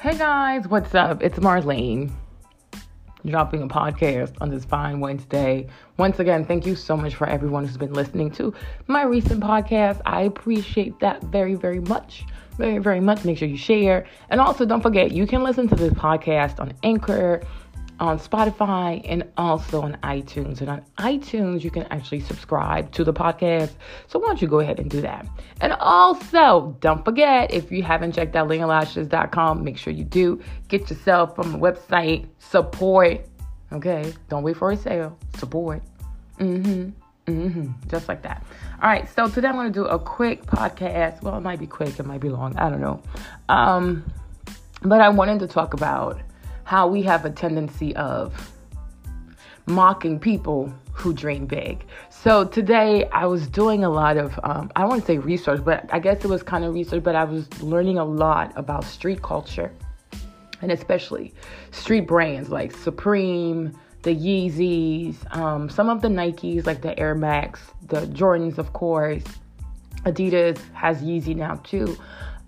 Hey guys, what's up? It's Marlene dropping a podcast on this fine Wednesday. Once again, thank you so much for everyone who's been listening to my recent podcast. I appreciate that very, very much. Very, very much. Make sure you share. And also, don't forget, you can listen to this podcast on Anchor, on Spotify and also on iTunes. And on iTunes, you can actually subscribe to the podcast. So why don't you go ahead and do that? And also, don't forget, if you haven't checked out lingalashes.com, make sure you do. Get yourself from the website, support. Okay, don't wait for a sale. Support. Mm-hmm. Mm-hmm. Just like that. All right. So today I'm going to do a quick podcast. Well, it might be quick. It might be long. I don't know. Um, but I wanted to talk about how we have a tendency of mocking people who dream big. So today I was doing a lot of, um, I want to say research, but I guess it was kind of research, but I was learning a lot about street culture and especially street brands like Supreme, the Yeezys, um, some of the Nikes like the Air Max, the Jordans, of course. Adidas has Yeezy now too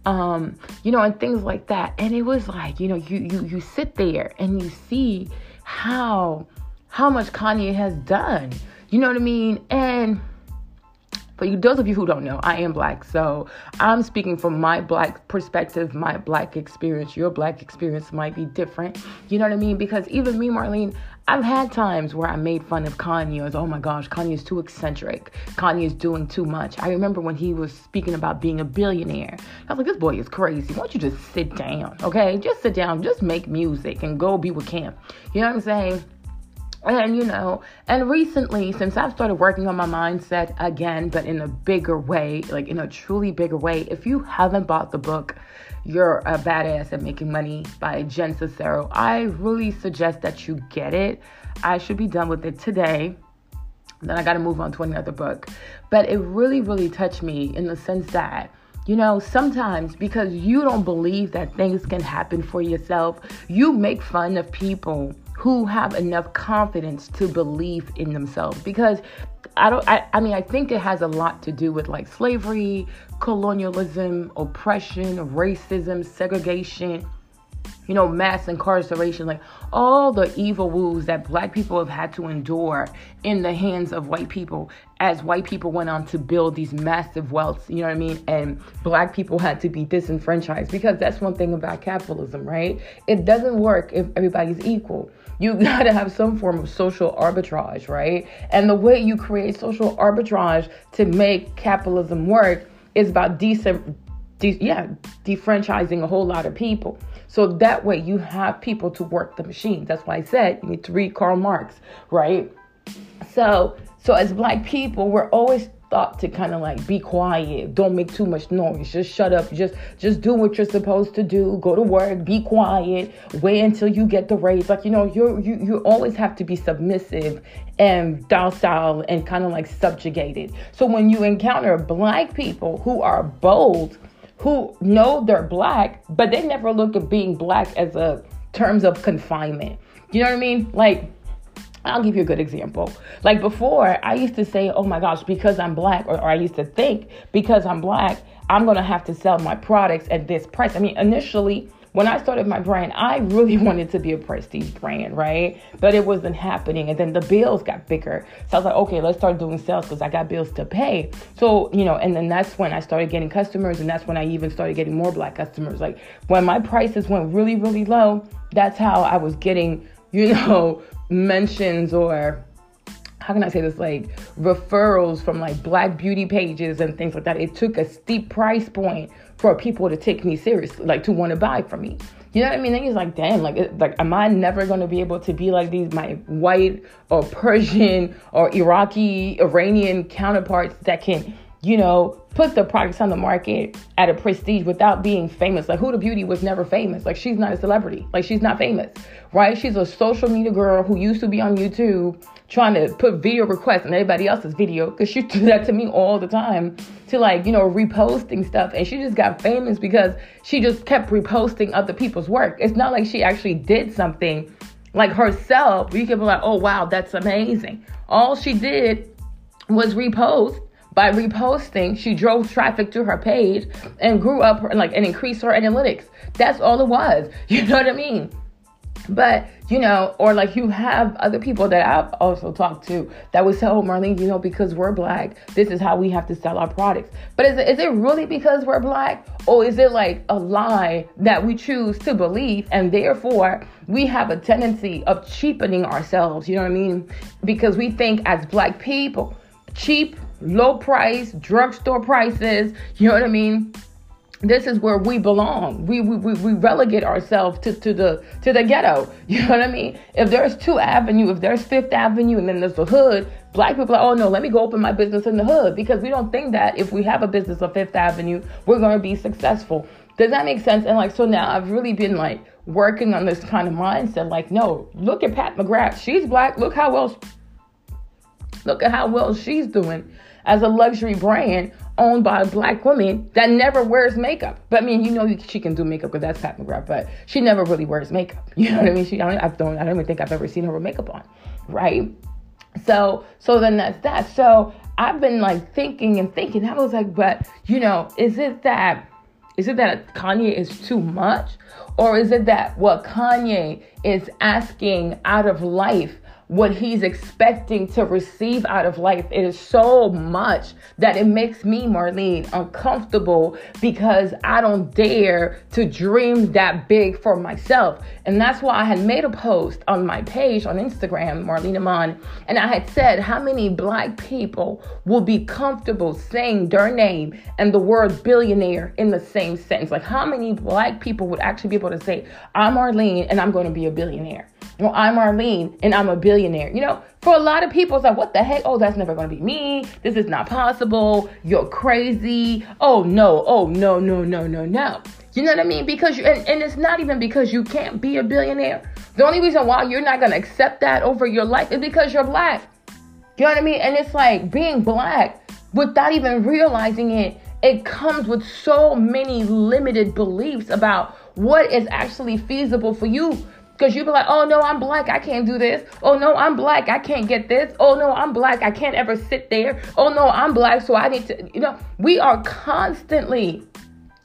um, you know, and things like that. And it was like, you know, you you you sit there and you see how how much Kanye has done. You know what I mean? And for you, those of you who don't know, I am black, so I'm speaking from my black perspective, my black experience. Your black experience might be different. You know what I mean? Because even me, Marlene, I've had times where I made fun of Kanye as, oh my gosh, Kanye is too eccentric. Kanye is doing too much. I remember when he was speaking about being a billionaire. I was like, this boy is crazy. Why don't you just sit down, okay? Just sit down, just make music and go be with Kim. You know what I'm saying? And you know, and recently, since I've started working on my mindset again, but in a bigger way, like in a truly bigger way, if you haven't bought the book, You're a Badass at Making Money by Jen Sincero, I really suggest that you get it. I should be done with it today. Then I got to move on to another book. But it really, really touched me in the sense that you know, sometimes because you don't believe that things can happen for yourself, you make fun of people who have enough confidence to believe in themselves because I don't I, I mean I think it has a lot to do with like slavery, colonialism, oppression, racism, segregation, you know, mass incarceration, like all the evil woes that black people have had to endure in the hands of white people as white people went on to build these massive wealths, you know what I mean? And black people had to be disenfranchised because that's one thing about capitalism, right? It doesn't work if everybody's equal. You gotta have some form of social arbitrage, right? And the way you create social arbitrage to make capitalism work is about decent, de- yeah, defranchising a whole lot of people. So that way you have people to work the machine. That's why I said you need to read Karl Marx, right? So, so as black people, we're always thought to kind of like be quiet. Don't make too much noise. Just shut up. Just just do what you're supposed to do. Go to work. Be quiet. Wait until you get the raise. Like you know you you you always have to be submissive and docile and kind of like subjugated. So when you encounter black people who are bold who know they're black but they never look at being black as a terms of confinement. You know what i mean? Like I'll give you a good example. Like before, I used to say, oh my gosh, because I'm black, or, or I used to think because I'm black, I'm going to have to sell my products at this price. I mean, initially, when I started my brand, I really wanted to be a prestige brand, right? But it wasn't happening. And then the bills got bigger. So I was like, okay, let's start doing sales because I got bills to pay. So, you know, and then that's when I started getting customers. And that's when I even started getting more black customers. Like when my prices went really, really low, that's how I was getting, you know, mentions or how can I say this, like referrals from like black beauty pages and things like that. It took a steep price point for people to take me seriously, like to want to buy from me. You know what I mean? Then he's like, damn, like, like, am I never gonna be able to be like these my white or Persian or Iraqi, Iranian counterparts that can you know, put the products on the market at a prestige without being famous. Like Huda Beauty was never famous. Like she's not a celebrity. Like she's not famous, right? She's a social media girl who used to be on YouTube trying to put video requests on everybody else's video because she do that to me all the time to like, you know, reposting stuff. And she just got famous because she just kept reposting other people's work. It's not like she actually did something like herself. You can be like, oh, wow, that's amazing. All she did was repost by reposting. She drove traffic to her page and grew up like and increased her analytics. That's all it was. You know what I mean? But, you know, or like you have other people that I've also talked to that would say, oh, Marlene, you know, because we're black, this is how we have to sell our products. But is it, is it really because we're black? Or is it like a lie that we choose to believe and therefore we have a tendency of cheapening ourselves? You know what I mean? Because we think as black people, cheap, low price, drugstore prices, you know what I mean? this is where we belong. We, we, we we relegate ourselves to, to the to the ghetto. You know what I mean? If there's two avenue, if there's Fifth Avenue and then there's the hood, black people are, oh no, let me go open my business in the hood because we don't think that if we have a business on Fifth Avenue, we're gonna be successful. Does that make sense? And like so now I've really been like working on this kind of mindset. Like, no, look at Pat McGrath. She's black. Look how well look at how well she's doing as a luxury brand owned by a black woman that never wears makeup. But I mean, you know, she can do makeup because that's Pat McGrath, but she never really wears makeup. You know what I mean? She, I don't, I don't even think I've ever seen her with makeup on, right? So, so then that's that. So I've been like thinking and thinking. I was like, but you know, is it that? Is it that Kanye is too much? Or is it that what Kanye is asking out of life what he's expecting to receive out of life is so much that it makes me, Marlene, uncomfortable because I don't dare to dream that big for myself. And that's why I had made a post on my page on Instagram, Marlene Amon, and I had said how many black people will be comfortable saying their name and the word billionaire in the same sentence. Like how many black people would actually be able to say, I'm Marlene and I'm going to be a billionaire well, I'm Arlene and I'm a billionaire. You know, for a lot of people, it's like, what the heck? Oh, that's never going to be me. This is not possible. You're crazy. Oh, no. Oh, no, no, no, no, no. You know what I mean? Because you, and, and it's not even because you can't be a billionaire. The only reason why you're not going to accept that over your life is because you're black. You know what I mean? And it's like being black without even realizing it, it comes with so many limited beliefs about what is actually feasible for you because you be like, oh no, I'm black, I can't do this. Oh no, I'm black, I can't get this. Oh no, I'm black, I can't ever sit there. Oh no, I'm black, so I need to, you know, we are constantly,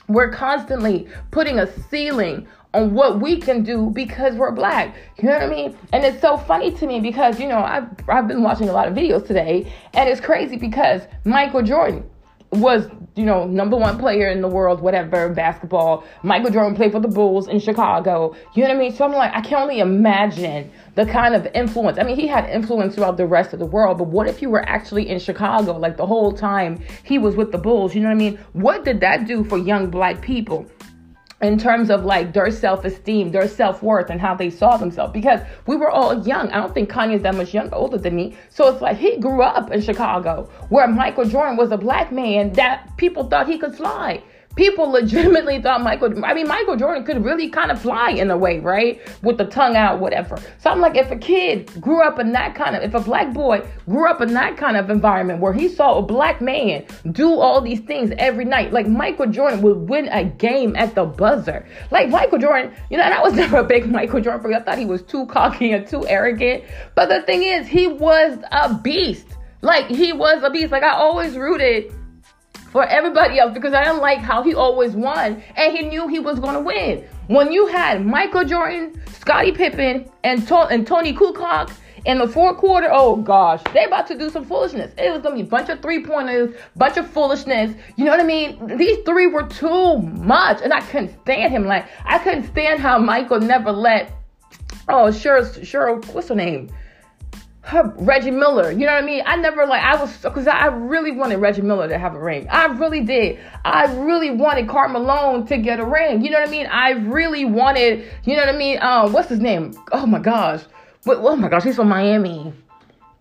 we're constantly putting a ceiling on what we can do because we're black. You know what I mean? And it's so funny to me because, you know, I've, I've been watching a lot of videos today, and it's crazy because Michael Jordan, was, you know, number one player in the world, whatever, basketball. Michael Jordan played for the Bulls in Chicago. You know what I mean? So I'm like, I can only imagine the kind of influence. I mean, he had influence throughout the rest of the world, but what if you were actually in Chicago, like the whole time he was with the Bulls? You know what I mean? What did that do for young black people? In terms of like their self-esteem, their self-worth, and how they saw themselves. Because we were all young. I don't think Kanye's that much younger, older than me. So it's like he grew up in Chicago, where Michael Jordan was a black man that people thought he could fly people legitimately thought Michael, I mean, Michael Jordan could really kind of fly in a way, right? With the tongue out, whatever. So I'm like, if a kid grew up in that kind of, if a black boy grew up in that kind of environment where he saw a black man do all these things every night, like Michael Jordan would win a game at the buzzer. Like Michael Jordan, you know, and I was never a big Michael Jordan for fan. I thought he was too cocky and too arrogant. But the thing is, he was a beast. Like he was a beast. Like I always rooted for everybody else because I didn't like how he always won and he knew he was going to win. When you had Michael Jordan, Scottie Pippen, and, to- and Toni Kukoc in the fourth quarter, oh gosh, they about to do some foolishness. It was gonna be a bunch of three pointers, bunch of foolishness. You know what I mean? These three were too much, and I couldn't stand him. Like I couldn't stand how Michael never let. Oh, sure, sure. What's her name? Her Reggie Miller. You know what I mean? I never like I was because I really wanted Reggie Miller to have a ring. I really did. I really wanted Karl Malone to get a ring. You know what I mean? I really wanted. You know what I mean? Um, what's his name? Oh my gosh. Oh my gosh, he's from Miami.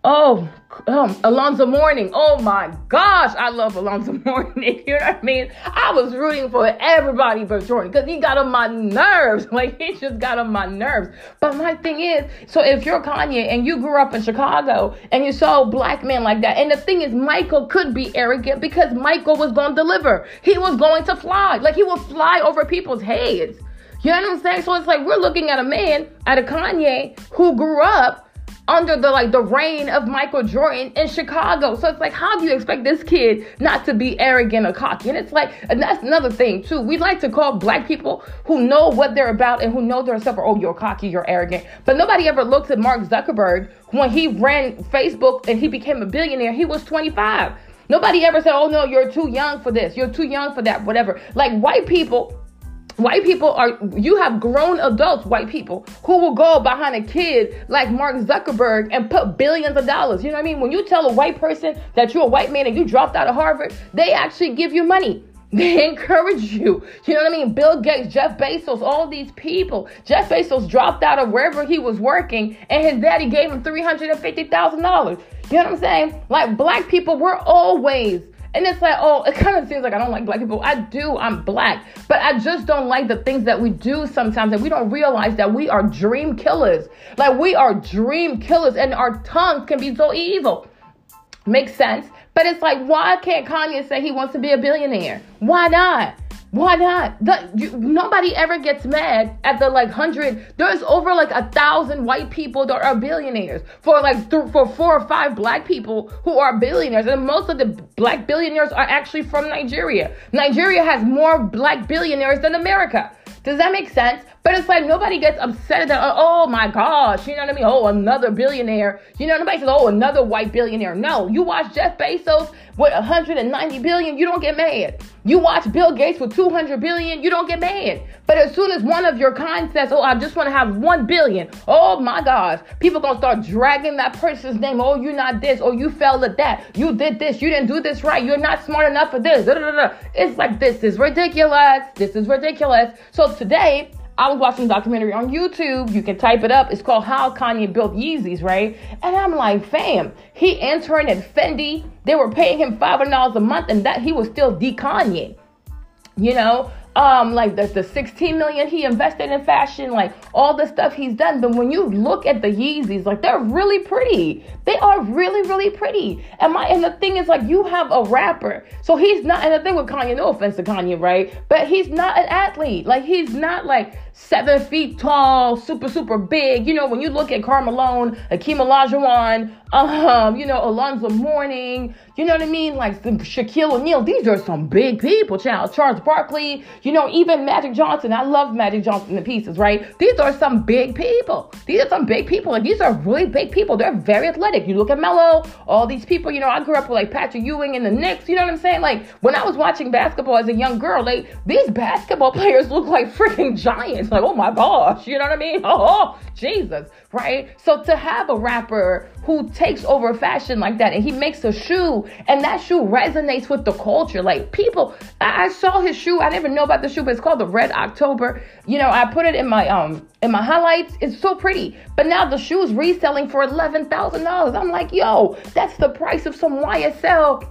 Oh, um, Alonzo Mourning. Oh my gosh, I love Alonzo Mourning. You know what I mean? I was rooting for everybody but Jordan because he got on my nerves. Like he just got on my nerves. But my thing is, so if you're Kanye and you grew up in Chicago and you saw black man like that, and the thing is, Michael could be arrogant because Michael was going to deliver. He was going to fly. Like he would fly over people's heads. You know what I'm saying? So it's like we're looking at a man, at a Kanye who grew up under the like the reign of Michael Jordan in Chicago. So it's like, how do you expect this kid not to be arrogant or cocky? And it's like, and that's another thing too. We like to call black people who know what they're about and who know their stuff, oh, you're cocky, you're arrogant. But nobody ever looks at Mark Zuckerberg when he ran Facebook and he became a billionaire. He was 25. Nobody ever said, oh no, you're too young for this, you're too young for that, whatever. Like white people White people are, you have grown adults, white people, who will go behind a kid like Mark Zuckerberg and put billions of dollars. You know what I mean? When you tell a white person that you're a white man and you dropped out of Harvard, they actually give you money. They encourage you. You know what I mean? Bill Gates, Jeff Bezos, all these people. Jeff Bezos dropped out of wherever he was working and his daddy gave him $350,000. You know what I'm saying? Like black people, we're always and it's like, oh, it kind of seems like I don't like black people. I do, I'm black. But I just don't like the things that we do sometimes and we don't realize that we are dream killers. Like we are dream killers and our tongues can be so evil. Makes sense. But it's like, why can't Kanye say he wants to be a billionaire? Why not? Why not? The, you, nobody ever gets mad at the like hundred. There's over like a thousand white people that are billionaires for like th- for four or five black people who are billionaires, and most of the black billionaires are actually from Nigeria. Nigeria has more black billionaires than America. Does that make sense? But it's like nobody gets upset at that, oh my gosh, you know what I mean? Oh, another billionaire. You know, nobody says, oh, another white billionaire. No, you watch Jeff Bezos with 190 billion, you don't get mad. You watch Bill Gates with 200 billion, you don't get mad. But as soon as one of your kind says, oh, I just want to have 1 billion, oh my gosh, people gonna start dragging that person's name. Oh, you're not this, Oh, you failed at that, you did this, you didn't do this right, you're not smart enough for this. It's like, this is ridiculous. This is ridiculous. So today, I was watching a documentary on YouTube. You can type it up. It's called How Kanye Built Yeezys, right? And I'm like, fam, he interned at Fendi. They were paying him $500 a month, and that he was still de Kanye. You know, um, like the, the 16 million he invested in fashion, like all the stuff he's done. But when you look at the Yeezys, like they're really pretty. They are really, really pretty. And my and the thing is, like, you have a rapper. So he's not, and the thing with Kanye, no offense to Kanye, right? But he's not an athlete. Like he's not like seven feet tall, super, super big. You know, when you look at Karl Malone, Akeem Olajuwon, um, you know, Alonzo Mourning, you know what I mean? Like Shaquille O'Neal. These are some big people, child. Charles Barkley, you know, even Magic Johnson. I love Magic Johnson the pieces, right? These are some big people. These are some big people. and these are really big people. They're very athletic. You look at Melo, all these people, you know, I grew up with like Patrick Ewing and the Knicks, you know what I'm saying? Like when I was watching basketball as a young girl, like these basketball players look like freaking giants. It's like, oh my gosh, you know what I mean? Oh, Jesus, right? So to have a rapper who takes over fashion like that and he makes a shoe and that shoe resonates with the culture. Like people, I, saw his shoe. I didn't even know about the shoe, but it's called the Red October. You know, I put it in my um in my highlights. It's so pretty. But now the shoe is reselling for eleven thousand dollars. I'm like, yo, that's the price of some YSL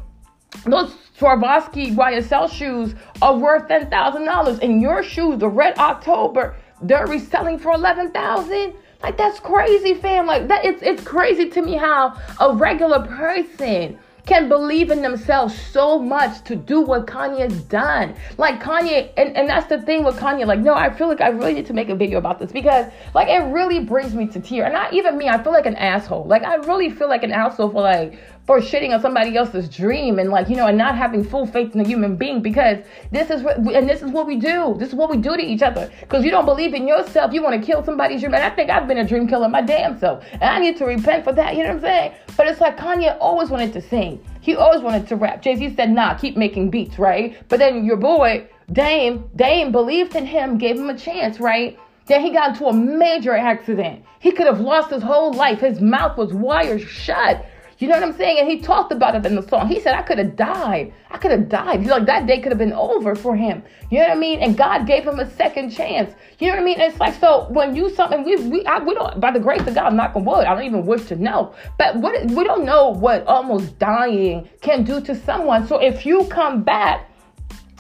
those Swarovski YSL shoes are worth ten thousand dollars, and your shoes, the Red October, they're reselling for eleven thousand. Like that's crazy, fam. Like that, it's it's crazy to me how a regular person can believe in themselves so much to do what Kanye's done. Like Kanye, and, and that's the thing with Kanye. Like, no, I feel like I really need to make a video about this because like it really brings me to tears. And not even me, I feel like an asshole. Like I really feel like an asshole for like for shitting on somebody else's dream and like you know and not having full faith in a human being because this is what and this is what we do. This is what we do to each other. Because you don't believe in yourself you want to kill somebody's dream. And i think i've been a dream killer my damn self. And i need to repent for that you know what i'm saying? But it's like kanye always wanted to sing. He always wanted to rap. Jay-z said nah keep making beats right? But then your boy dame dame believed in him gave him a chance right? Then he got into a major accident. He could have lost his whole life. His mouth was wired shut you know what I'm saying? And he talked about it in the song. He said, I could have died. I could have died. He's like, that day could have been over for him. You know what I mean? And God gave him a second chance. You know what I mean? it's like, so when you something, we, we, I, we don't, by the grace of God, knock on wood, I don't even wish to know. But what, we don't know what almost dying can do to someone. So if you come back,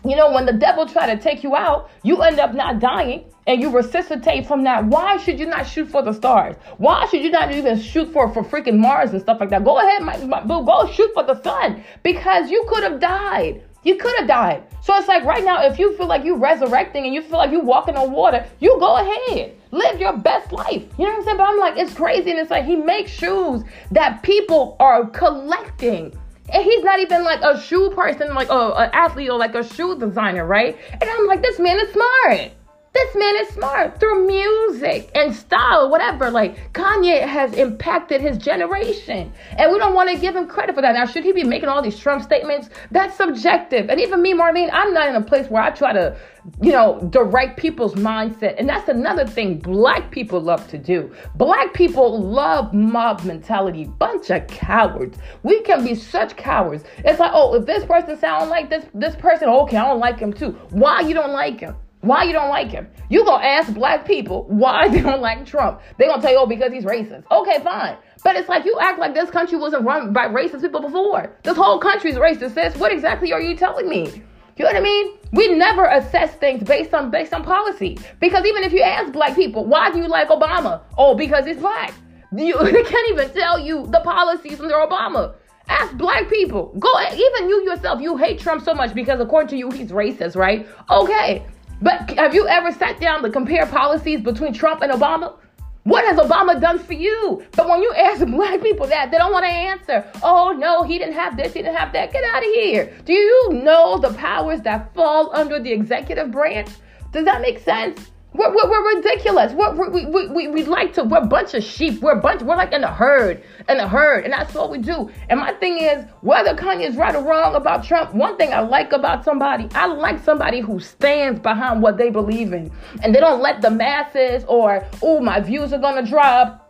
you know, when the devil try to take you out, you end up not dying and you resuscitate from that. Why should you not shoot for the stars? Why should you not even shoot for, for freaking Mars and stuff like that? Go ahead, my, my, go shoot for the sun because you could have died. You could have died. So it's like right now, if you feel like you're resurrecting and you feel like you're walking on water, you go ahead. Live your best life. You know what I'm saying? But I'm like, it's crazy. And it's like he makes shoes that people are collecting. And he's not even like a shoe person, like oh, an athlete or like a shoe designer, right? And I'm like, this man is smart. This man is smart through music and style, whatever. Like Kanye has impacted his generation, and we don't want to give him credit for that. Now, should he be making all these Trump statements? That's subjective. And even me, Marlene, I'm not in a place where I try to, you know, direct people's mindset. And that's another thing black people love to do. Black people love mob mentality. Bunch of cowards. We can be such cowards. It's like, oh, if this person sound like this, this person, okay, I don't like him too. Why you don't like him? Why you don't like him? You gonna ask black people why they don't like Trump. They gonna tell you, oh, because he's racist. Okay, fine. But it's like you act like this country wasn't run by racist people before. This whole country's racist, sis. What exactly are you telling me? You know what I mean? We never assess things based on based on policy. Because even if you ask black people, why do you like Obama? Oh, because he's black. You, they can't even tell you the policies under Obama. Ask black people. Go even you yourself. You hate Trump so much because according to you he's racist, right? Okay. But have you ever sat down to compare policies between Trump and Obama? What has Obama done for you? But when you ask black people that, they don't want to answer. Oh, no, he didn't have this, he didn't have that. Get out of here. Do you know the powers that fall under the executive branch? Does that make sense? We're, we're, we're ridiculous. We're, we, we, we, we like to, we're a bunch of sheep. We're a bunch, we're like in a herd, in a herd. And that's what we do. And my thing is, whether Kanye is right or wrong about Trump, one thing I like about somebody, I like somebody who stands behind what they believe in. And they don't let the masses or, oh, my views are going to drop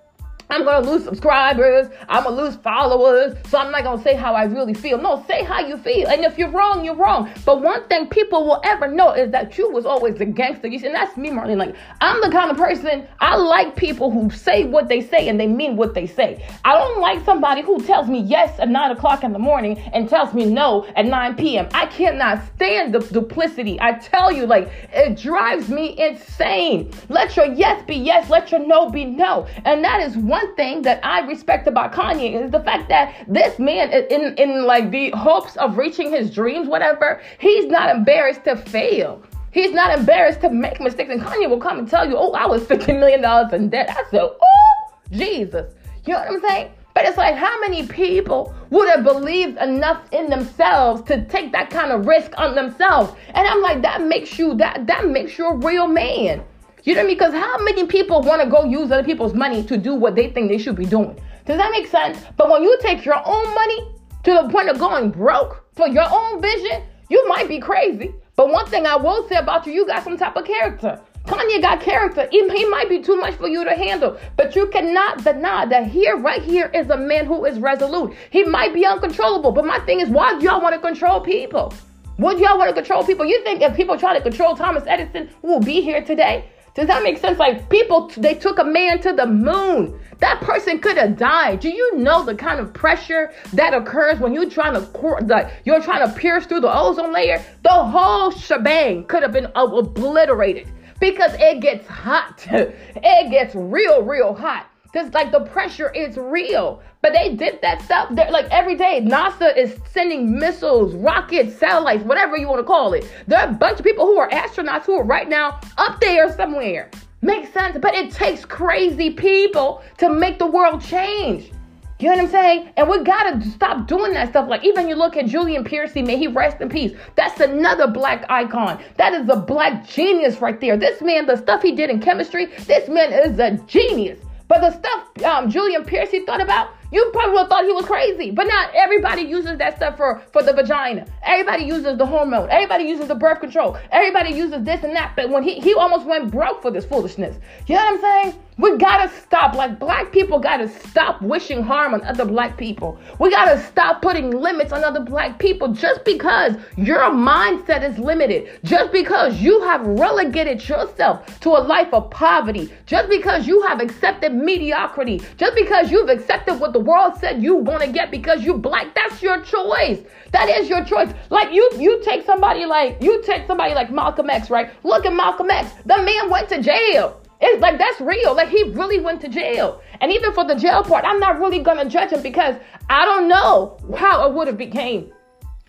I'm gonna lose subscribers. I'm gonna lose followers. So I'm not gonna say how I really feel. No, say how you feel. And if you're wrong, you're wrong. But one thing people will ever know is that you was always the gangster. You see, And that's me, Marlene. Like I'm the kind of person I like people who say what they say and they mean what they say. I don't like somebody who tells me yes at nine o'clock in the morning and tells me no at 9 p.m. I cannot stand the duplicity. I tell you, like it drives me insane. Let your yes be yes. Let your no be no. And that is one one thing that I respect about Kanye is the fact that this man, in in like the hopes of reaching his dreams, whatever, he's not embarrassed to fail. He's not embarrassed to make mistakes. And Kanye will come and tell you, "Oh, I was fifty million dollars in debt." I said, "Oh, Jesus," you know what I'm saying? But it's like, how many people would have believed enough in themselves to take that kind of risk on themselves? And I'm like, that makes you that that makes you a real man. You know what I mean? Because how many people want to go use other people's money to do what they think they should be doing? Does that make sense? But when you take your own money to the point of going broke for your own vision, you might be crazy. But one thing I will say about you, you got some type of character. Kanye got character. He, he might be too much for you to handle, but you cannot deny that here, right here, is a man who is resolute. He might be uncontrollable, but my thing is, why do y'all want to control people? Would y'all want to control people? You think if people try to control Thomas Edison, we'll be here today? Does that make sense? Like people, they took a man to the moon. That person could have died. Do you know the kind of pressure that occurs when you're trying to like you're trying to pierce through the ozone layer? The whole shebang could have been obliterated because it gets hot. it gets real, real hot. Because like the pressure is real. But they did that stuff. They're like every day, NASA is sending missiles, rockets, satellites, whatever you want to call it. There are a bunch of people who are astronauts who are right now up there somewhere. Makes sense, but it takes crazy people to make the world change. You know what I'm saying? And we gotta stop doing that stuff. Like even you look at Julian Piercy, may he rest in peace. That's another black icon. That is a black genius right there. This man, the stuff he did in chemistry, this man is a genius. But the stuff um, Julian Piercy thought about, you probably thought he was crazy. But not everybody uses that stuff for, for the vagina. Everybody uses the hormone. Everybody uses the birth control. Everybody uses this and that. But when he, he almost went broke for this foolishness. You know what I'm saying? We gotta stop. Like black people gotta stop wishing harm on other black people. We gotta stop putting limits on other black people just because your mindset is limited. Just because you have relegated yourself to a life of poverty. Just because you have accepted mediocrity. Just because you've accepted what the world said you wanna get because you black. That's your choice. That is your choice. Like you, you take somebody like you take somebody like Malcolm X, right? Look at Malcolm X. The man went to jail. It's like that's real. Like he really went to jail. And even for the jail part, I'm not really gonna judge him because I don't know how it would have became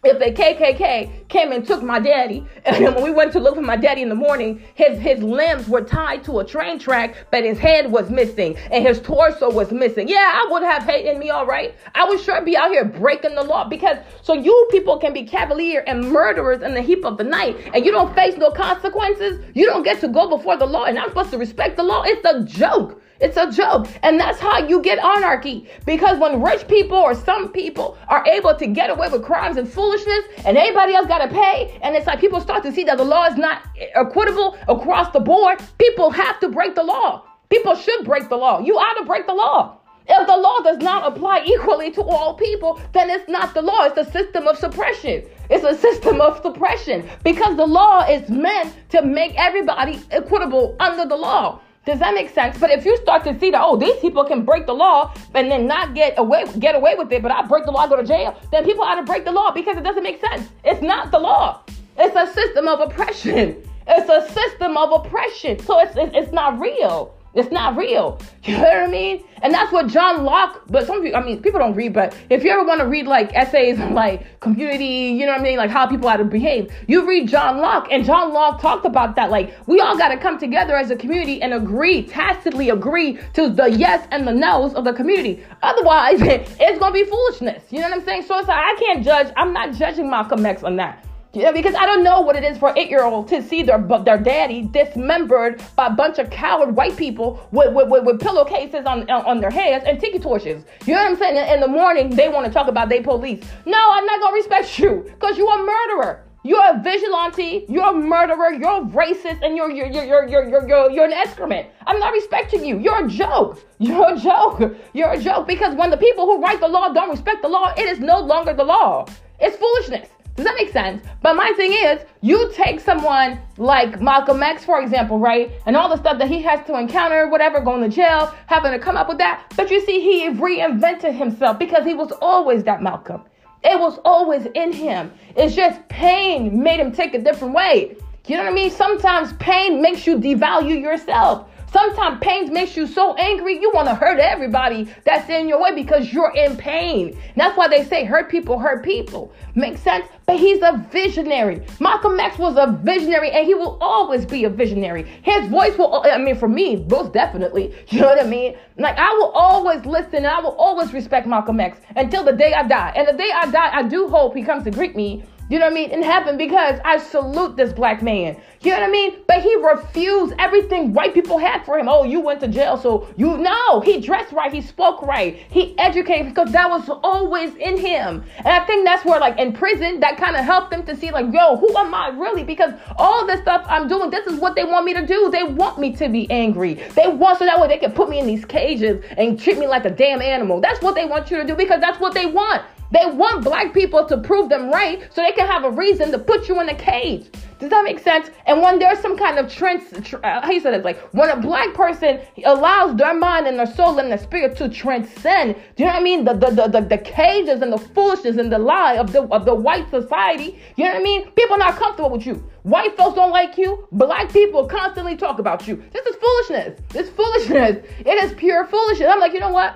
if the KKK came and took my daddy, and when we went to look for my daddy in the morning, his his limbs were tied to a train track, but his head was missing and his torso was missing. Yeah, I would have hate in me, all right. I would sure be out here breaking the law because so you people can be cavalier and murderers in the heap of the night, and you don't face no consequences. You don't get to go before the law, and I'm supposed to respect the law. It's a joke. It's a joke. And that's how you get anarchy. Because when rich people or some people are able to get away with crimes and foolishness and everybody else got to pay, and it's like people start to see that the law is not equitable across the board, people have to break the law. People should break the law. You ought to break the law. If the law does not apply equally to all people, then it's not the law. It's a system of suppression. It's a system of suppression because the law is meant to make everybody equitable under the law. Does that make sense? But if you start to see that, oh, these people can break the law and then not get away get away with it, but I break the law, I go to jail, then people ought to break the law because it doesn't make sense. It's not the law. It's a system of oppression. It's a system of oppression. So it's, it's, it's not real. It's not real. You know what I mean? And that's what John Locke, but some people, I mean, people don't read, but if you ever want to read like essays on like community, you know what I mean? Like how people how to behave, you read John Locke. And John Locke talked about that. Like we all got to come together as a community and agree, tacitly agree to the yes and the no's of the community. Otherwise, it's going to be foolishness. You know what I'm saying? So it's like, I can't judge. I'm not judging Malcolm X on that. Yeah, because I don't know what it is for an eight-year-old to see their their daddy dismembered by a bunch of coward white people with, with, with, with pillowcases on, on their heads and tiki torches. You know what I'm saying? In the morning, they want to talk about their police. No, I'm not gonna respect you because you're a murderer. You're a vigilante. You're a murderer. You're a racist, and you're you're you're you're you're you're, you're, you're an excrement. I'm not respecting you. You're a joke. You're a joke. You're a joke because when the people who write the law don't respect the law, it is no longer the law. It's foolishness. Does that make sense? But my thing is, you take someone like Malcolm X, for example, right? And all the stuff that he has to encounter, whatever, going to jail, having to come up with that. But you see, he reinvented himself because he was always that Malcolm. It was always in him. It's just pain made him take a different way. You know what I mean? Sometimes pain makes you devalue yourself. Sometimes pain makes you so angry you want to hurt everybody that's in your way because you're in pain. And that's why they say hurt people hurt people. Makes sense? But he's a visionary. Malcolm X was a visionary and he will always be a visionary. His voice will, I mean, for me, most definitely. You know what I mean? Like, I will always listen and I will always respect Malcolm X until the day I die. And the day I die, I do hope he comes to greet me you know what I mean? In heaven because I salute this black man. You know what I mean? But he refused everything white people had for him. Oh, you went to jail, so you know he dressed right, he spoke right, he educated because that was always in him. And I think that's where, like in prison, that kind of helped them to see, like, yo, who am I really? Because all this stuff I'm doing, this is what they want me to do. They want me to be angry. They want so that way they can put me in these cages and treat me like a damn animal. That's what they want you to do because that's what they want. They want black people to prove them right so they can have a reason to put you in a cage. Does that make sense? And when there's some kind of trans, uh, how you said it, like when a black person allows their mind and their soul and their spirit to transcend, do you know what I mean? The the, the, the, the cages and the foolishness and the lie of the of the white society. You know what I mean? People not comfortable with you. White folks don't like you. Black people constantly talk about you. This is foolishness. This foolishness. It is pure foolishness. I'm like, you know what?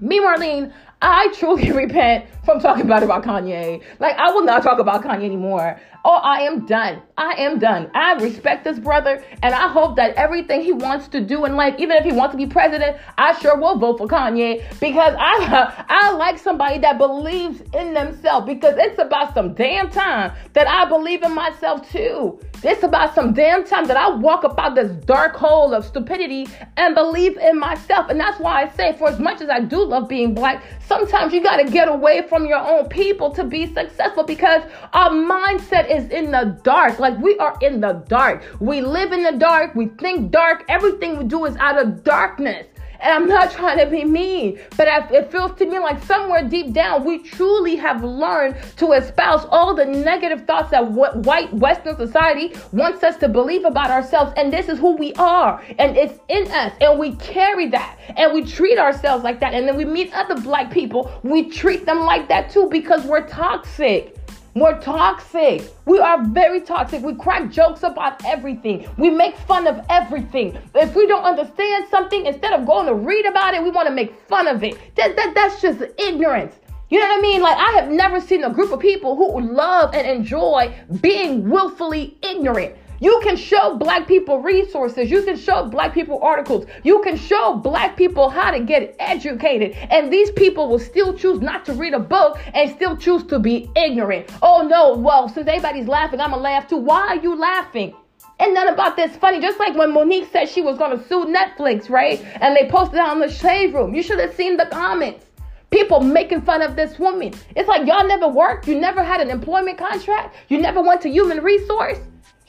Me, Marlene, I truly repent from talking about about Kanye. Like I will not talk about Kanye anymore. Oh, I am done. I am done. I respect this brother, and I hope that everything he wants to do in life, even if he wants to be president, I sure will vote for Kanye because I I like somebody that believes in themselves because it's about some damn time that I believe in myself too. It's about some damn time that I walk about this dark hole of stupidity and believe in myself. And that's why I say, for as much as I do love being black, sometimes you got to get away from your own people to be successful because our mindset is in the dark. Like we are in the dark. We live in the dark. We think dark. Everything we do is out of darkness. And I'm not trying to be mean, but it feels to me like somewhere deep down we truly have learned to espouse all the negative thoughts that white Western society wants us to believe about ourselves. And this is who we are. And it's in us. And we carry that. And we treat ourselves like that. And then we meet other black people, we treat them like that too because we're toxic. We're toxic. We are very toxic. We crack jokes about everything. We make fun of everything. If we don't understand something, instead of going to read about it, we want to make fun of it. That, that, that's just ignorance. You know what I mean? Like, I have never seen a group of people who love and enjoy being willfully ignorant. You can show black people resources. You can show black people articles. You can show black people how to get educated. And these people will still choose not to read a book and still choose to be ignorant. Oh no, well, since everybody's laughing, I'm gonna laugh too. Why are you laughing? And none about this funny. Just like when Mo'Nique said she was gonna sue Netflix, right? And they posted it on the shade room. You should have seen the comments. People making fun of this woman. It's like y'all never worked. You never had an employment contract. You never went to human resource.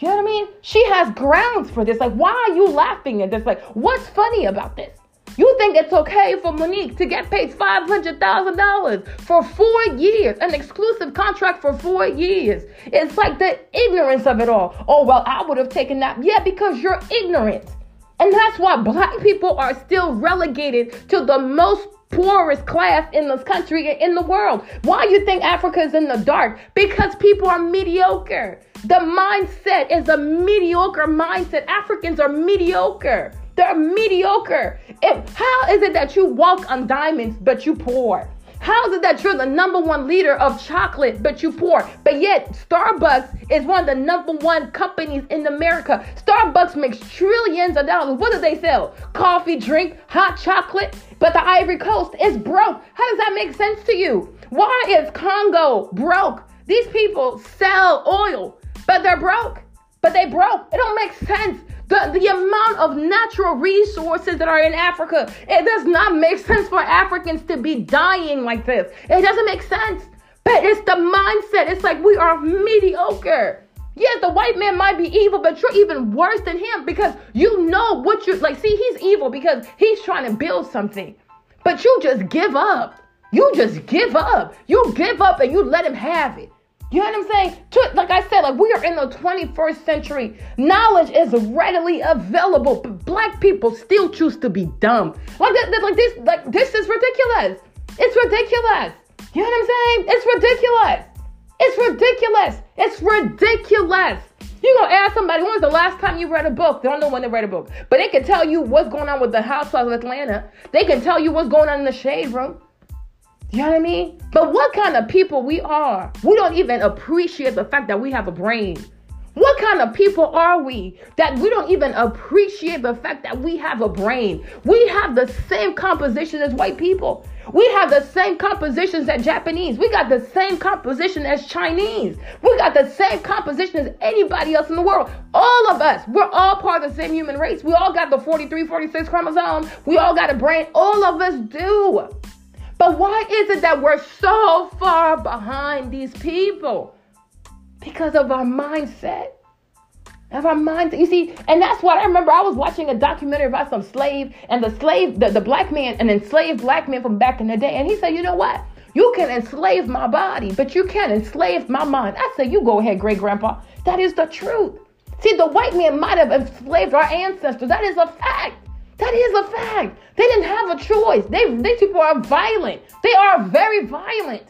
You know what I mean? She has grounds for this. Like, why are you laughing at this? Like, what's funny about this? You think it's okay for Mo'Nique to get paid $500,000 for four years, an exclusive contract for four years? It's like the ignorance of it all. Oh, well, I would have taken that. Yeah, because you're ignorant. And that's why black people are still relegated to the most poorest class in this country and in the world. Why you think Africa is in the dark? Because people are mediocre. The mindset is a mediocre mindset. Africans are mediocre. They're mediocre. If, how is it that you walk on diamonds but you poor? How is it that you're the number one leader of chocolate, but you poor? But yet, Starbucks is one of the number one companies in America. Starbucks makes trillions of dollars. What do they sell? Coffee, drink, hot chocolate. But the Ivory Coast is broke. How does that make sense to you? Why is Congo broke? These people sell oil, but they're broke. But they broke. It don't make sense. The, the amount of natural resources that are in Africa, it does not make sense for Africans to be dying like this. It doesn't make sense. But it's the mindset. It's like we are mediocre. Yes, the white man might be evil, but you're even worse than him because you know what you like. See, he's evil because he's trying to build something, but you just give up. You just give up. You give up and you let him have it. You know what I'm saying? Like I said, like we are in the 21st century. Knowledge is readily available, but black people still choose to be dumb. Like that, like this, like this is ridiculous. It's ridiculous. You know what I'm saying? It's ridiculous. It's ridiculous. It's ridiculous. You gonna ask somebody when was the last time you read a book? They don't know when they read a book, but they can tell you what's going on with the Housewives of Atlanta. They can tell you what's going on in the shade room. You know what I mean? But what kind of people we are? We don't even appreciate the fact that we have a brain. What kind of people are we that we don't even appreciate the fact that we have a brain? We have the same composition as white people. We have the same compositions as Japanese. We got the same composition as Chinese. We got the same composition as anybody else in the world. All of us, we're all part of the same human race. We all got the 43, 46 chromosome. We all got a brain. All of us do. But why is it that we're so far behind these people? Because of our mindset. Of our mindset. You see, and that's what I remember. I was watching a documentary about some slave, and the slave, the, the black man, an enslaved black man from back in the day. And he said, you know what? You can enslave my body, but you can't enslave my mind. I said, you go ahead, great grandpa. That is the truth. See, the white man might have enslaved our ancestors. That is a fact. That is a fact. They didn't have a choice. They, these people are violent. They are very violent.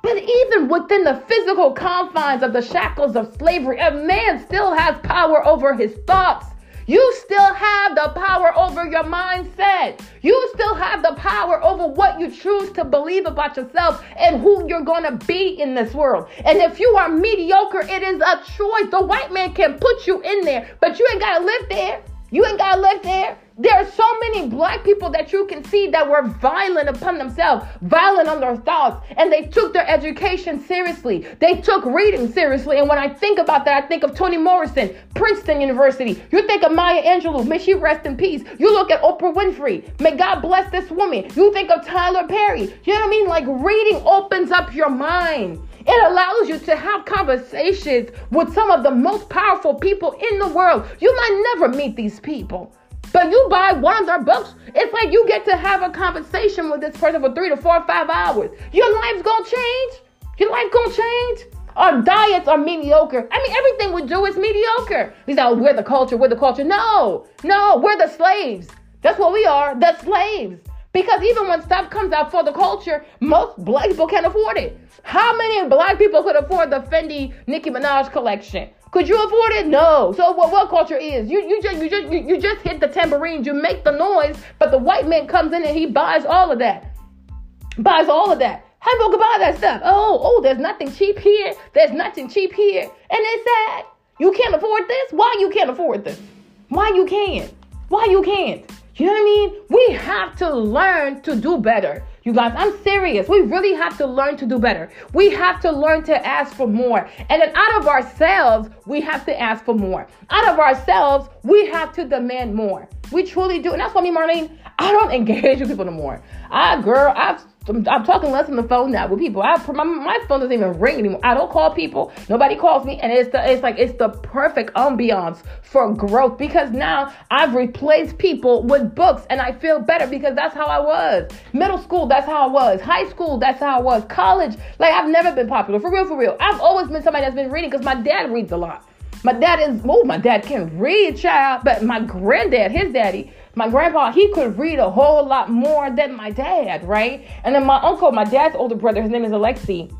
But even within the physical confines of the shackles of slavery, a man still has power over his thoughts. You still have the power over your mindset. You still have the power over what you choose to believe about yourself and who you're going to be in this world. And if you are mediocre, it is a choice. The white man can put you in there, but you ain't got to live there. You ain't got to live there. There are so many black people that you can see that were violent upon themselves, violent on their thoughts, and they took their education seriously. They took reading seriously. And when I think about that, I think of Toni Morrison, Princeton University. You think of Maya Angelou, may she rest in peace. You look at Oprah Winfrey, may God bless this woman. You think of Tyler Perry. You know what I mean? Like reading opens up your mind. It allows you to have conversations with some of the most powerful people in the world. You might never meet these people. But you buy one of their books, it's like you get to have a conversation with this person for three to four or five hours. Your life's gonna change. Your life gonna change. Our diets are mediocre. I mean, everything we do is mediocre. Say, oh, we're the culture, we're the culture. No, no, we're the slaves. That's what we are, the slaves. Because even when stuff comes out for the culture, most black people can't afford it. How many black people could afford the Fendi Nicki Minaj collection? Could you afford it? No. So what, what culture is? You you just you just you, you just hit the tambourines, you make the noise, but the white man comes in and he buys all of that. Buys all of that. How can buy that stuff? Oh, oh, there's nothing cheap here. There's nothing cheap here. And it's sad. You can't afford this? Why you can't afford this? Why you can't? Why you can't? You know what I mean? We have to learn to do better. You guys, I'm serious. We really have to learn to do better. We have to learn to ask for more. And then out of ourselves, we have to ask for more. Out of ourselves, we have to demand more. We truly do. And that's why me, Marlene, I don't engage with people no more. I, girl, I'm, I'm, talking less on the phone now with people. I, my, my, phone doesn't even ring anymore. I don't call people. Nobody calls me, and it's the it's like it's the perfect ambiance for growth because now I've replaced people with books, and I feel better because that's how I was. Middle school, that's how I was. High school, that's how I was. College, like I've never been popular for real, for real. I've always been somebody that's been reading because my dad reads a lot. My dad is oh, my dad can read, child, but my granddad, his daddy my grandpa, he could read a whole lot more than my dad, right? And then my uncle, my dad's older brother, his name is Alexi.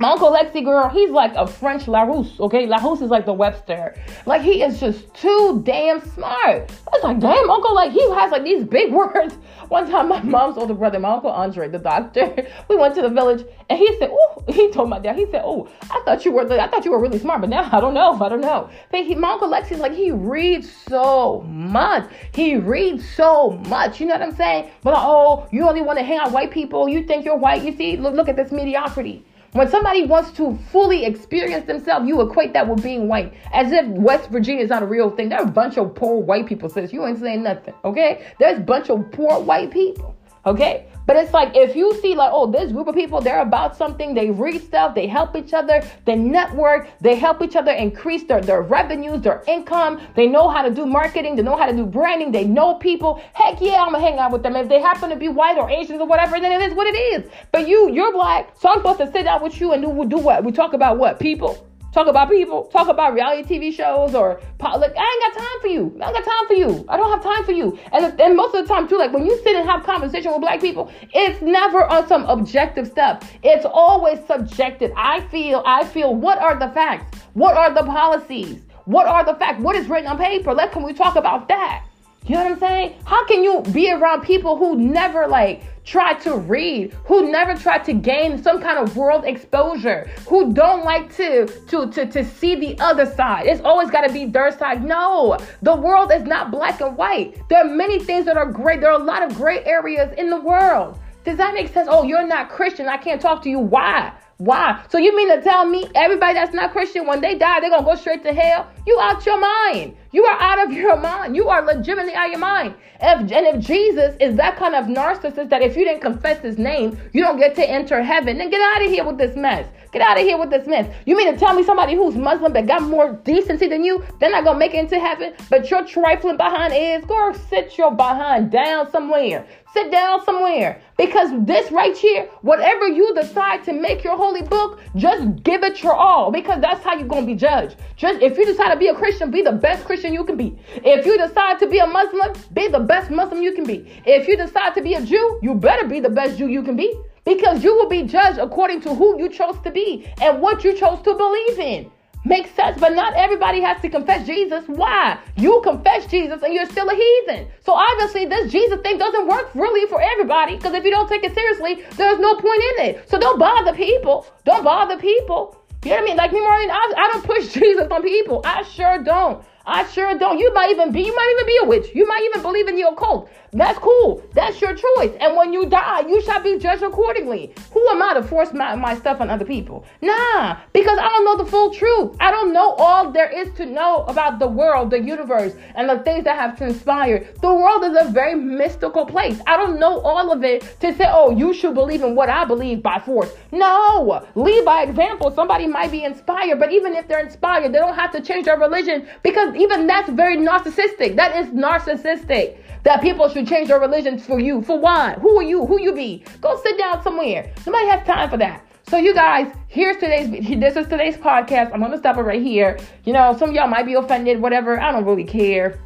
My uncle Lexi girl, he's like a French Larousse, okay? Larousse is like the Webster. Like he is just too damn smart. I was like, damn, uncle, like he has like these big words. One time my mom's older brother, my uncle Andre, the doctor, we went to the village and he said, Oh, he told my dad, he said, Oh, I thought you were I thought you were really smart, but now I don't know. I don't know. But he, my uncle Lexi's like he reads so much. He reads so much. You know what I'm saying? But like, oh, you only want to hang out white people. You think you're white. You see, look, look at this mediocrity. When somebody wants to fully experience themselves, you equate that with being white, as if West Virginia is not a real thing. There are a bunch of poor white people, sis. You ain't saying nothing, okay? There's a bunch of poor white people, okay? But it's like if you see like, oh, this group of people, they're about something, they read stuff, they help each other, they network, they help each other increase their, their revenues, their income, they know how to do marketing, they know how to do branding, they know people. Heck yeah, I'm gonna hang out with them. If they happen to be white or Asians or whatever, then it is what it is. But you, you're black, so I'm supposed to sit down with you and do, do what? We talk about what? People talk about people, talk about reality TV shows or like I ain't got time for you. I ain't got time for you. I don't have time for you. And and most of the time too, like when you sit and have conversation with black people, it's never on some objective stuff. It's always subjective. I feel, I feel. What are the facts? What are the policies? What are the facts? What is written on paper? Let can we talk about that? You know what I'm saying? How can you be around people who never like try to read, who never try to gain some kind of world exposure, who don't like to to to, to see the other side. It's always got to be their side. No, the world is not black and white. There are many things that are great. There are a lot of great areas in the world. Does that make sense? Oh, you're not Christian. I can't talk to you. Why? Why? So you mean to tell me everybody that's not Christian, when they die, they're gonna go straight to hell? You out your mind. You are out of your mind. You are legitimately out of your mind. If, and if Jesus is that kind of narcissist that if you didn't confess his name, you don't get to enter heaven, then get out of here with this mess. Get out of here with this mess. You mean to tell me somebody who's Muslim that got more decency than you, they're not gonna make it into heaven, but you're trifling behind is? Go sit your behind down somewhere. Sit down somewhere. Because this right here, whatever you decide to make your holy book, just give it your all. Because that's how you're gonna be judged. Just if you decide to be a Christian, be the best Christian you can be. If you decide to be a Muslim, be the best Muslim you can be. If you decide to be a Jew, you better be the best Jew you can be because you will be judged according to who you chose to be and what you chose to believe in. Makes sense, but not everybody has to confess Jesus. Why? You confess Jesus and you're still a heathen. So obviously, this Jesus thing doesn't work really for everybody because if you don't take it seriously, there's no point in it. So don't bother people. Don't bother people. You know what I mean? Like me, Marlene, I, I don't push Jesus on people. I sure don't. I sure don't. You might even be, you might even be a witch. You might even believe in the occult. That's cool. That's your choice. And when you die, you shall be judged accordingly. Who am I to force my, my stuff on other people? Nah, because I don't know the full truth. I don't know all there is to know about the world, the universe, and the things that have transpired. The world is a very mystical place. I don't know all of it to say, oh, you should believe in what I believe by force. No, lead by example. Somebody might be inspired, but even if they're inspired, they don't have to change their religion because even that's very narcissistic. That is narcissistic that people should change their religions for you. For why? Who are you? Who you be? Go sit down somewhere. Nobody has time for that. So you guys, here's today's this is today's podcast. I'm gonna stop it right here. You know, some of y'all might be offended, whatever. I don't really care.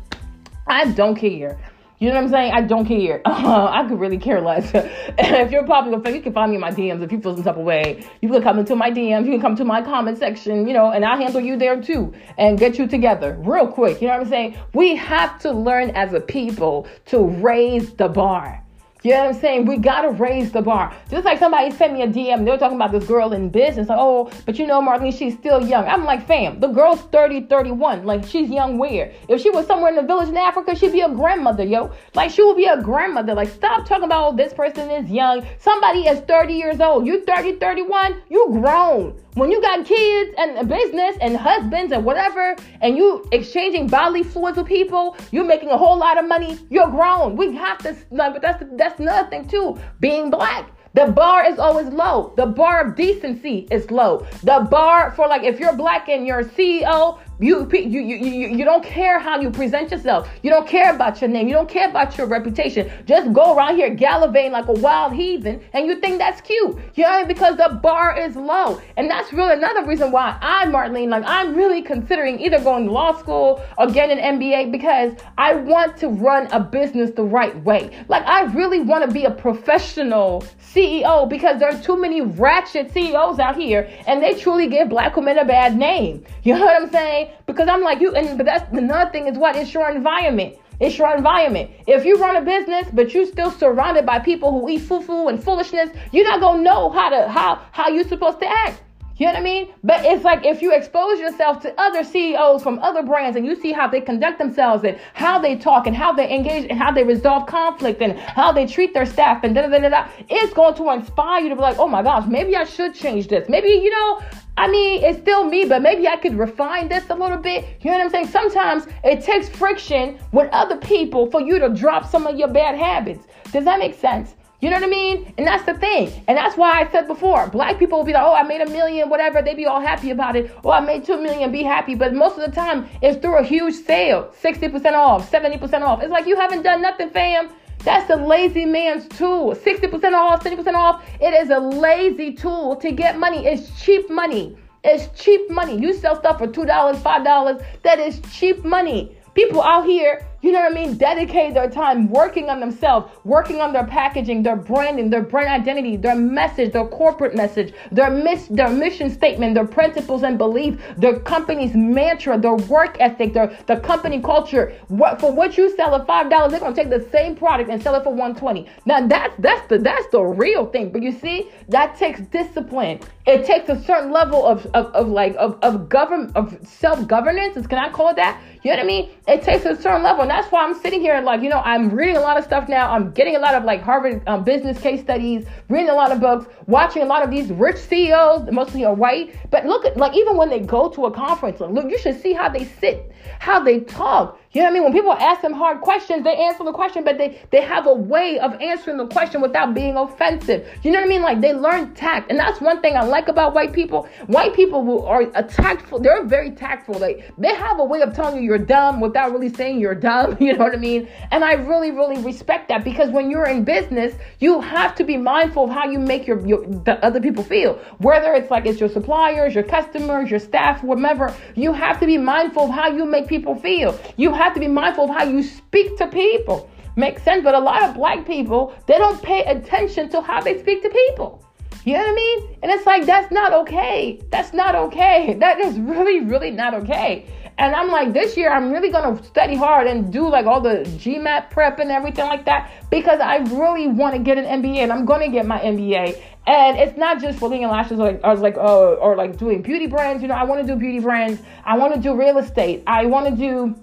I don't care. You know what I'm saying? I don't care. Uh, I could really care less. if you're a popular fan, you can find me in my DMs if you feel some type of way. You can come into my DMs. You can come to my comment section, you know, and I'll handle you there too and get you together real quick. You know what I'm saying? We have to learn as a people to raise the bar. You know what I'm saying? We gotta raise the bar. Just like somebody sent me a DM, they were talking about this girl in business. Oh, but you know, Marlene, she's still young. I'm like, fam, the girl's 30, 31. Like, she's young where? If she was somewhere in the village in Africa, she'd be a grandmother, yo. Like, she would be a grandmother. Like, stop talking about, oh, this person is young. Somebody is 30 years old. You 30, 31, you grown. When you got kids and business and husbands and whatever, and you exchanging bodily fluids with people, you're making a whole lot of money. You're grown. We have to, but that's that's another thing too. Being black, the bar is always low. The bar of decency is low. The bar for like if you're black and you're a CEO, you, you, you, you, you don't care how you present yourself. You don't care about your name. You don't care about your reputation. Just go around here gallivanting like a wild heathen and you think that's cute. You know, because the bar is low. And that's really another reason why I, Marlene, like I'm really considering either going to law school or getting an MBA because I want to run a business the right way. Like I really want to be a professional CEO because there are too many ratchet CEOs out here and they truly give black women a bad name. You know what I'm saying? Because I'm like you, and but that's another thing is what it's your environment. It's your environment. If you run a business, but you're still surrounded by people who eat fufu and foolishness, you're not gonna know how to how how you're supposed to act. You know what I mean? But it's like if you expose yourself to other CEOs from other brands and you see how they conduct themselves and how they talk and how they engage and how they resolve conflict and how they treat their staff and da da da da, it's going to inspire you to be like, oh my gosh, maybe I should change this. Maybe, you know, I mean, it's still me, but maybe I could refine this a little bit. You know what I'm saying? Sometimes it takes friction with other people for you to drop some of your bad habits. Does that make sense? You know what I mean? And that's the thing. And that's why I said before, black people will be like, oh, I made a million, whatever. They'd be all happy about it. Oh, I made two million, be happy. But most of the time, it's through a huge sale 60% off, 70% off. It's like you haven't done nothing, fam. That's a lazy man's tool. 60% off, 70% off. It is a lazy tool to get money. It's cheap money. It's cheap money. You sell stuff for $2, $5. That is cheap money. People out here you know what I mean, dedicate their time working on themselves, working on their packaging, their branding, their brand identity, their message, their corporate message, their miss, their mission statement, their principles and belief, their company's mantra, their work ethic, their the company culture. What for what you sell at five dollars, they're gonna take the same product and sell it for one twenty. Now that's that's the that's the real thing. But you see, that takes discipline. It takes a certain level of of, of like of of government of self governance. Can I call it that? You know what I mean? It takes a certain level. And that's why I'm sitting here and like, you know, I'm reading a lot of stuff now. I'm getting a lot of like Harvard um, business case studies, reading a lot of books, watching a lot of these rich CEOs, mostly are white. But look at like even when they go to a conference, look, you should see how they sit, how they talk. You know what I mean? When people ask them hard questions, they answer the question, but they they have a way of answering the question without being offensive. You know what I mean? Like they learn tact, and that's one thing I like about white people. White people who are tactful, they're very tactful. Like they have a way of telling you you're dumb without really saying you're dumb. You know what I mean? And I really, really respect that because when you're in business, you have to be mindful of how you make your, your the other people feel. Whether it's like it's your suppliers, your customers, your staff, whatever, you have to be mindful of how you make people feel. You have to be mindful of how you speak to people. Makes sense, but a lot of black people, they don't pay attention to how they speak to people. You know what I mean? And it's like, that's not okay. That's not okay. That is really, really not okay. And I'm like, this year I'm really gonna study hard and do like all the GMAT prep and everything like that because I really want to get an MBA and I'm gonna get my MBA. And it's not just for and lashes like, or like uh, or like doing beauty brands. You know, I want to do beauty brands. I want to do real estate. I want to do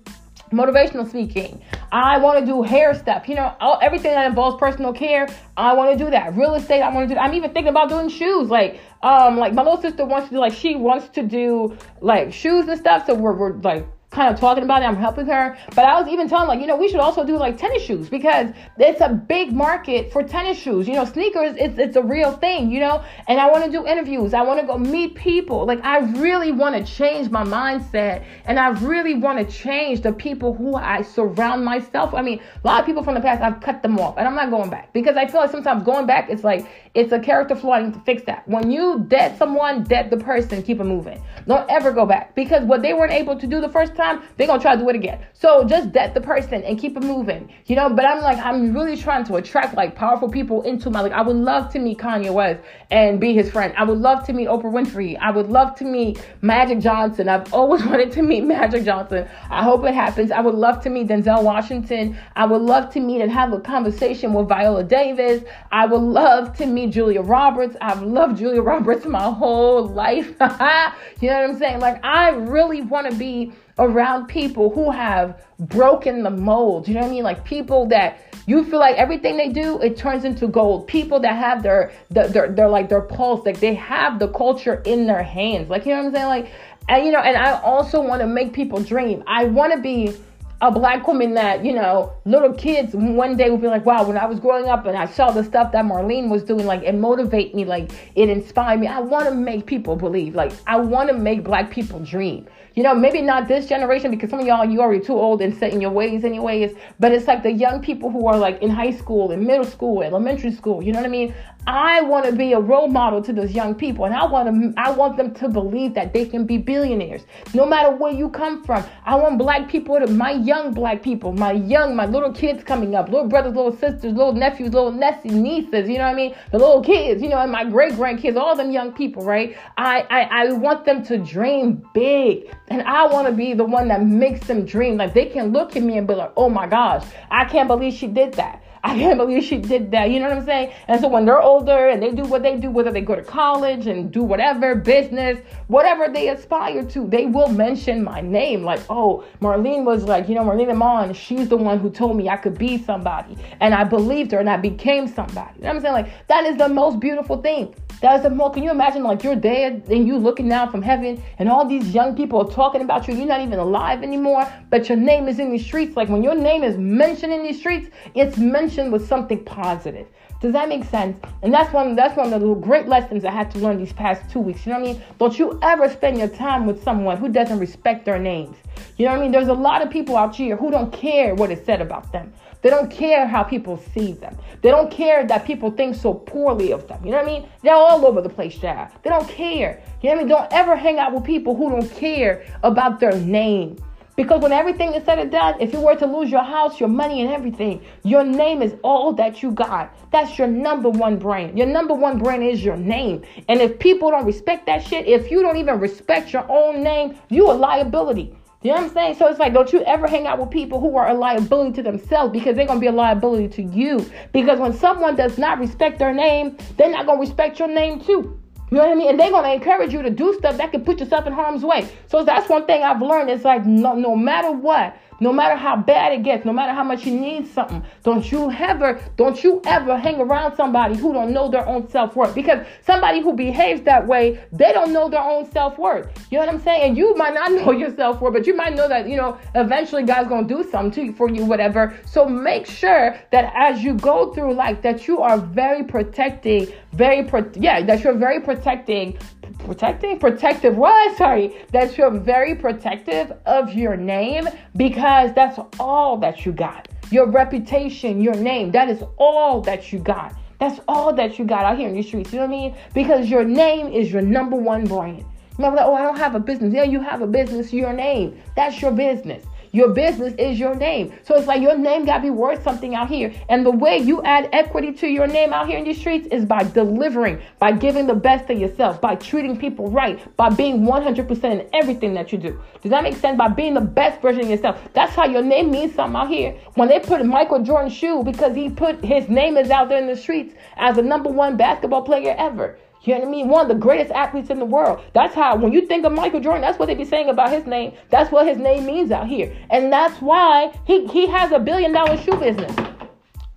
motivational speaking. I want to do hair stuff. You know, all, everything that involves personal care. I want to do that. Real estate. I want to do. I'm even thinking about doing shoes. Like, um, like my little sister wants to do. Like, she wants to do like shoes and stuff. So we're, we're like kind of talking about it. I'm helping her. But I was even telling like, you know, we should also do like tennis shoes because it's a big market for tennis shoes. You know, sneakers, it's it's a real thing, you know? And I want to do interviews. I want to go meet people. Like I really want to change my mindset and I really want to change the people who I surround myself. I mean, a lot of people from the past I've cut them off and I'm not going back because I feel like sometimes going back it's like it's a character flaw. I need to fix that. When you dead someone, dead the person, keep it moving. Don't ever go back because what they weren't able to do the first time time, they're gonna try to do it again. So just debt the person and keep it moving, you know. But I'm like, I'm really trying to attract like powerful people into my like. I would love to meet Kanye West and be his friend. I would love to meet Oprah Winfrey. I would love to meet Magic Johnson. I've always wanted to meet Magic Johnson. I hope it happens. I would love to meet Denzel Washington. I would love to meet and have a conversation with Viola Davis. I would love to meet Julia Roberts. I've loved Julia Roberts my whole life. you know what I'm saying? Like, I really want to be around people who have broken the mold. You know what I mean? Like people that you feel like everything they do it turns into gold. People that have their their their, their like their pulse, like they have the culture in their hands. Like you know what I'm saying? Like and you know, and I also want to make people dream. I want to be a black woman that, you know, little kids one day will be like, wow, when I was growing up and I saw the stuff that Marlene was doing, like, it motivate me, like, it inspired me. I want to make people believe. Like, I want to make black people dream. You know, maybe not this generation because some of y'all, you already too old and set in your ways anyways. But it's like the young people who are like in high school, in middle school, elementary school. You know what I mean? I want to be a role model to those young people, and I want to. I want them to believe that they can be billionaires, no matter where you come from. I want black people to my young black people, my young, my little kids coming up, little brothers, little sisters, little nephews, little nephews, nieces. You know what I mean? The little kids, you know, and my great grandkids, all them young people, right? I, I, I want them to dream big, and I want to be the one that makes them dream. Like they can look at me and be like, "Oh my gosh, I can't believe she did that." I can't believe she did that. You know what I'm saying? And so when they're older and they do what they do, whether they go to college and do whatever, business, whatever they aspire to, they will mention my name. Like, oh, Marlene was like, you know, Marlene Amon, she's the one who told me I could be somebody. And I believed her and I became somebody. You know what I'm saying? Like, that is the most beautiful thing. That is the most, can you imagine like you're dead and you looking down from heaven and all these young people are talking about you. You're not even alive anymore, but your name is in these streets. Like when your name is mentioned in these streets, it's mentioned with something positive. Does that make sense? And that's one that's one of the great lessons I had to learn these past two weeks. You know what I mean? Don't you ever spend your time with someone who doesn't respect their names. You know what I mean? There's a lot of people out here who don't care what is said about them. They don't care how people see them. They don't care that people think so poorly of them. You know what I mean? They're all over the place, child. They don't care. You know what I mean? Don't ever hang out with people who don't care about their name. Because when everything is said and done, if you were to lose your house, your money, and everything, your name is all that you got. That's your number one brand. Your number one brand is your name. And if people don't respect that shit, if you don't even respect your own name, you a liability. You know what I'm saying? So it's like, don't you ever hang out with people who are a liability to themselves because they're going to be a liability to you. Because when someone does not respect their name, they're not going to respect your name too. You know what I mean? And they're gonna encourage you to do stuff that can put yourself in harm's way. So that's one thing I've learned. It's like no, no matter what, no matter how bad it gets, no matter how much you need something, don't you ever, don't you ever hang around somebody who don't know their own self-worth. Because somebody who behaves that way, they don't know their own self-worth. You know what I'm saying? And you might not know your self-worth, but you might know that, you know, eventually God's gonna do something to for you, whatever. So make sure that as you go through life, that you are very protecting, very pro- yeah, that you're very protecting protecting protective what sorry that you're very protective of your name because that's all that you got. Your reputation your name that is all that you got. That's all that you got out here in the streets you know what i mean? Because your name is your number one brand. Remember that oh i don't have a business. Yeah you have a business your name that's your business your business is your name. So it's like your name got to be worth something out here. And the way you add equity to your name out here in these streets is by delivering, by giving the best of yourself, by treating people right, by being 100% in everything that you do. Does that make sense? By being the best version of yourself. That's how your name means something out here. When they put Michael Jordan's shoe because he put his name is out there in the streets as the number one basketball player ever. You know what I mean? One of the greatest athletes in the world. That's how, when you think of Michael Jordan, that's what they be saying about his name. That's what his name means out here. And that's why he, he has a billion dollar shoe business.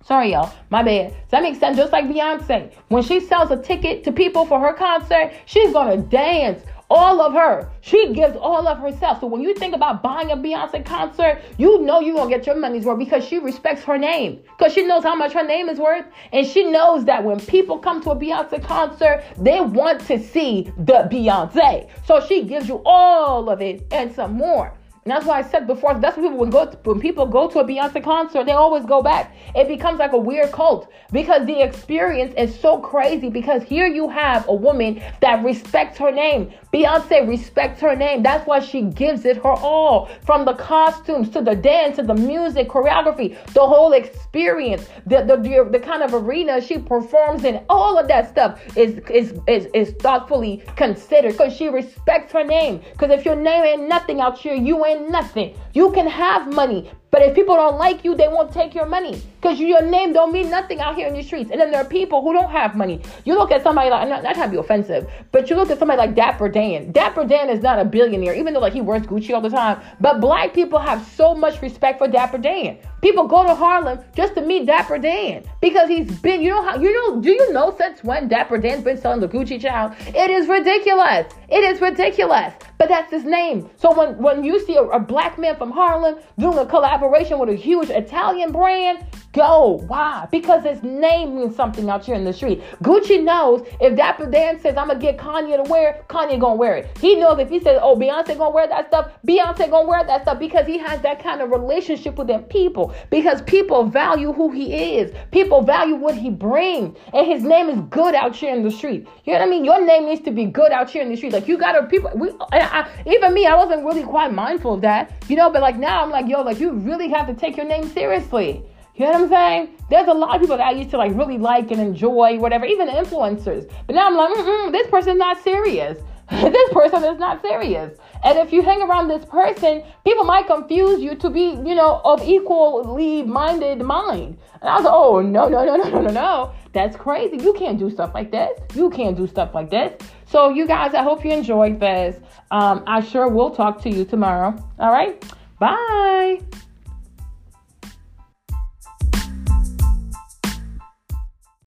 Sorry, y'all. My bad. Does that make sense? Just like Beyonce. When she sells a ticket to people for her concert, she's going to dance all of her. She gives all of herself. So when you think about buying a Beyonce concert, you know you're to get your money's worth because she respects her name. Because she knows how much her name is worth. And she knows that when people come to a Beyonce concert, they want to see the Beyonce. So she gives you all of it and some more. And that's why I said before, that's when people when go to, when people go to a Beyonce concert, they always go back. It becomes like a weird cult because the experience is so crazy. Because here you have a woman that respects her name, Beyonce respects her name. That's why she gives it her all. From the costumes to the dance to the music, choreography, the whole experience, the the, the, the kind of arena she performs in, all of that stuff is is is, is thoughtfully considered because she respects her name. Because if your name ain't nothing out here, you ain't nothing. You can have money, but if people don't like you, they won't take your money because your name don't mean nothing out here in the streets. And then there are people who don't have money. You look at somebody like, I'm not, not trying to be offensive, but you look at somebody like Dapper Dan. Dapper Dan is not a billionaire, even though like he wears Gucci all the time. But black people have so much respect for Dapper Dan. People go to Harlem just to meet Dapper Dan because he's been, you know how, you know, do you know since when Dapper Dan's been selling the Gucci child? It is ridiculous. It is ridiculous. But that's his name. So when, when you see a, a black man from Harlem doing a collaboration with a huge Italian brand, go. Why? Because his name means something out here in the street. Gucci knows if Dapper Dan says, I'm going to get Kanye to wear Kanye going to wear it. He knows if he says, oh, Beyonce going to wear that stuff, Beyonce going to wear that stuff because he has that kind of relationship with them people. Because people value who he is. People value what he brings. And his name is good out here in the street. You know what I mean? Your name needs to be good out here in the street. Like you got to, people, we, I, I, even me, I wasn't really quite mindful of that, you know, but like now I'm like, yo, like you really have to take your name seriously. You know what I'm saying? There's a lot of people that I used to like really like and enjoy, whatever, even influencers. But now I'm like, mm this person's not serious. this person is not serious. And if you hang around this person, people might confuse you to be, you know, of equally minded mind. And I was like, oh, no, no, no, no, no, no, no. That's crazy. You can't do stuff like this. You can't do stuff like this. So, you guys, I hope you enjoyed this. Um, I sure will talk to you tomorrow. All right. Bye.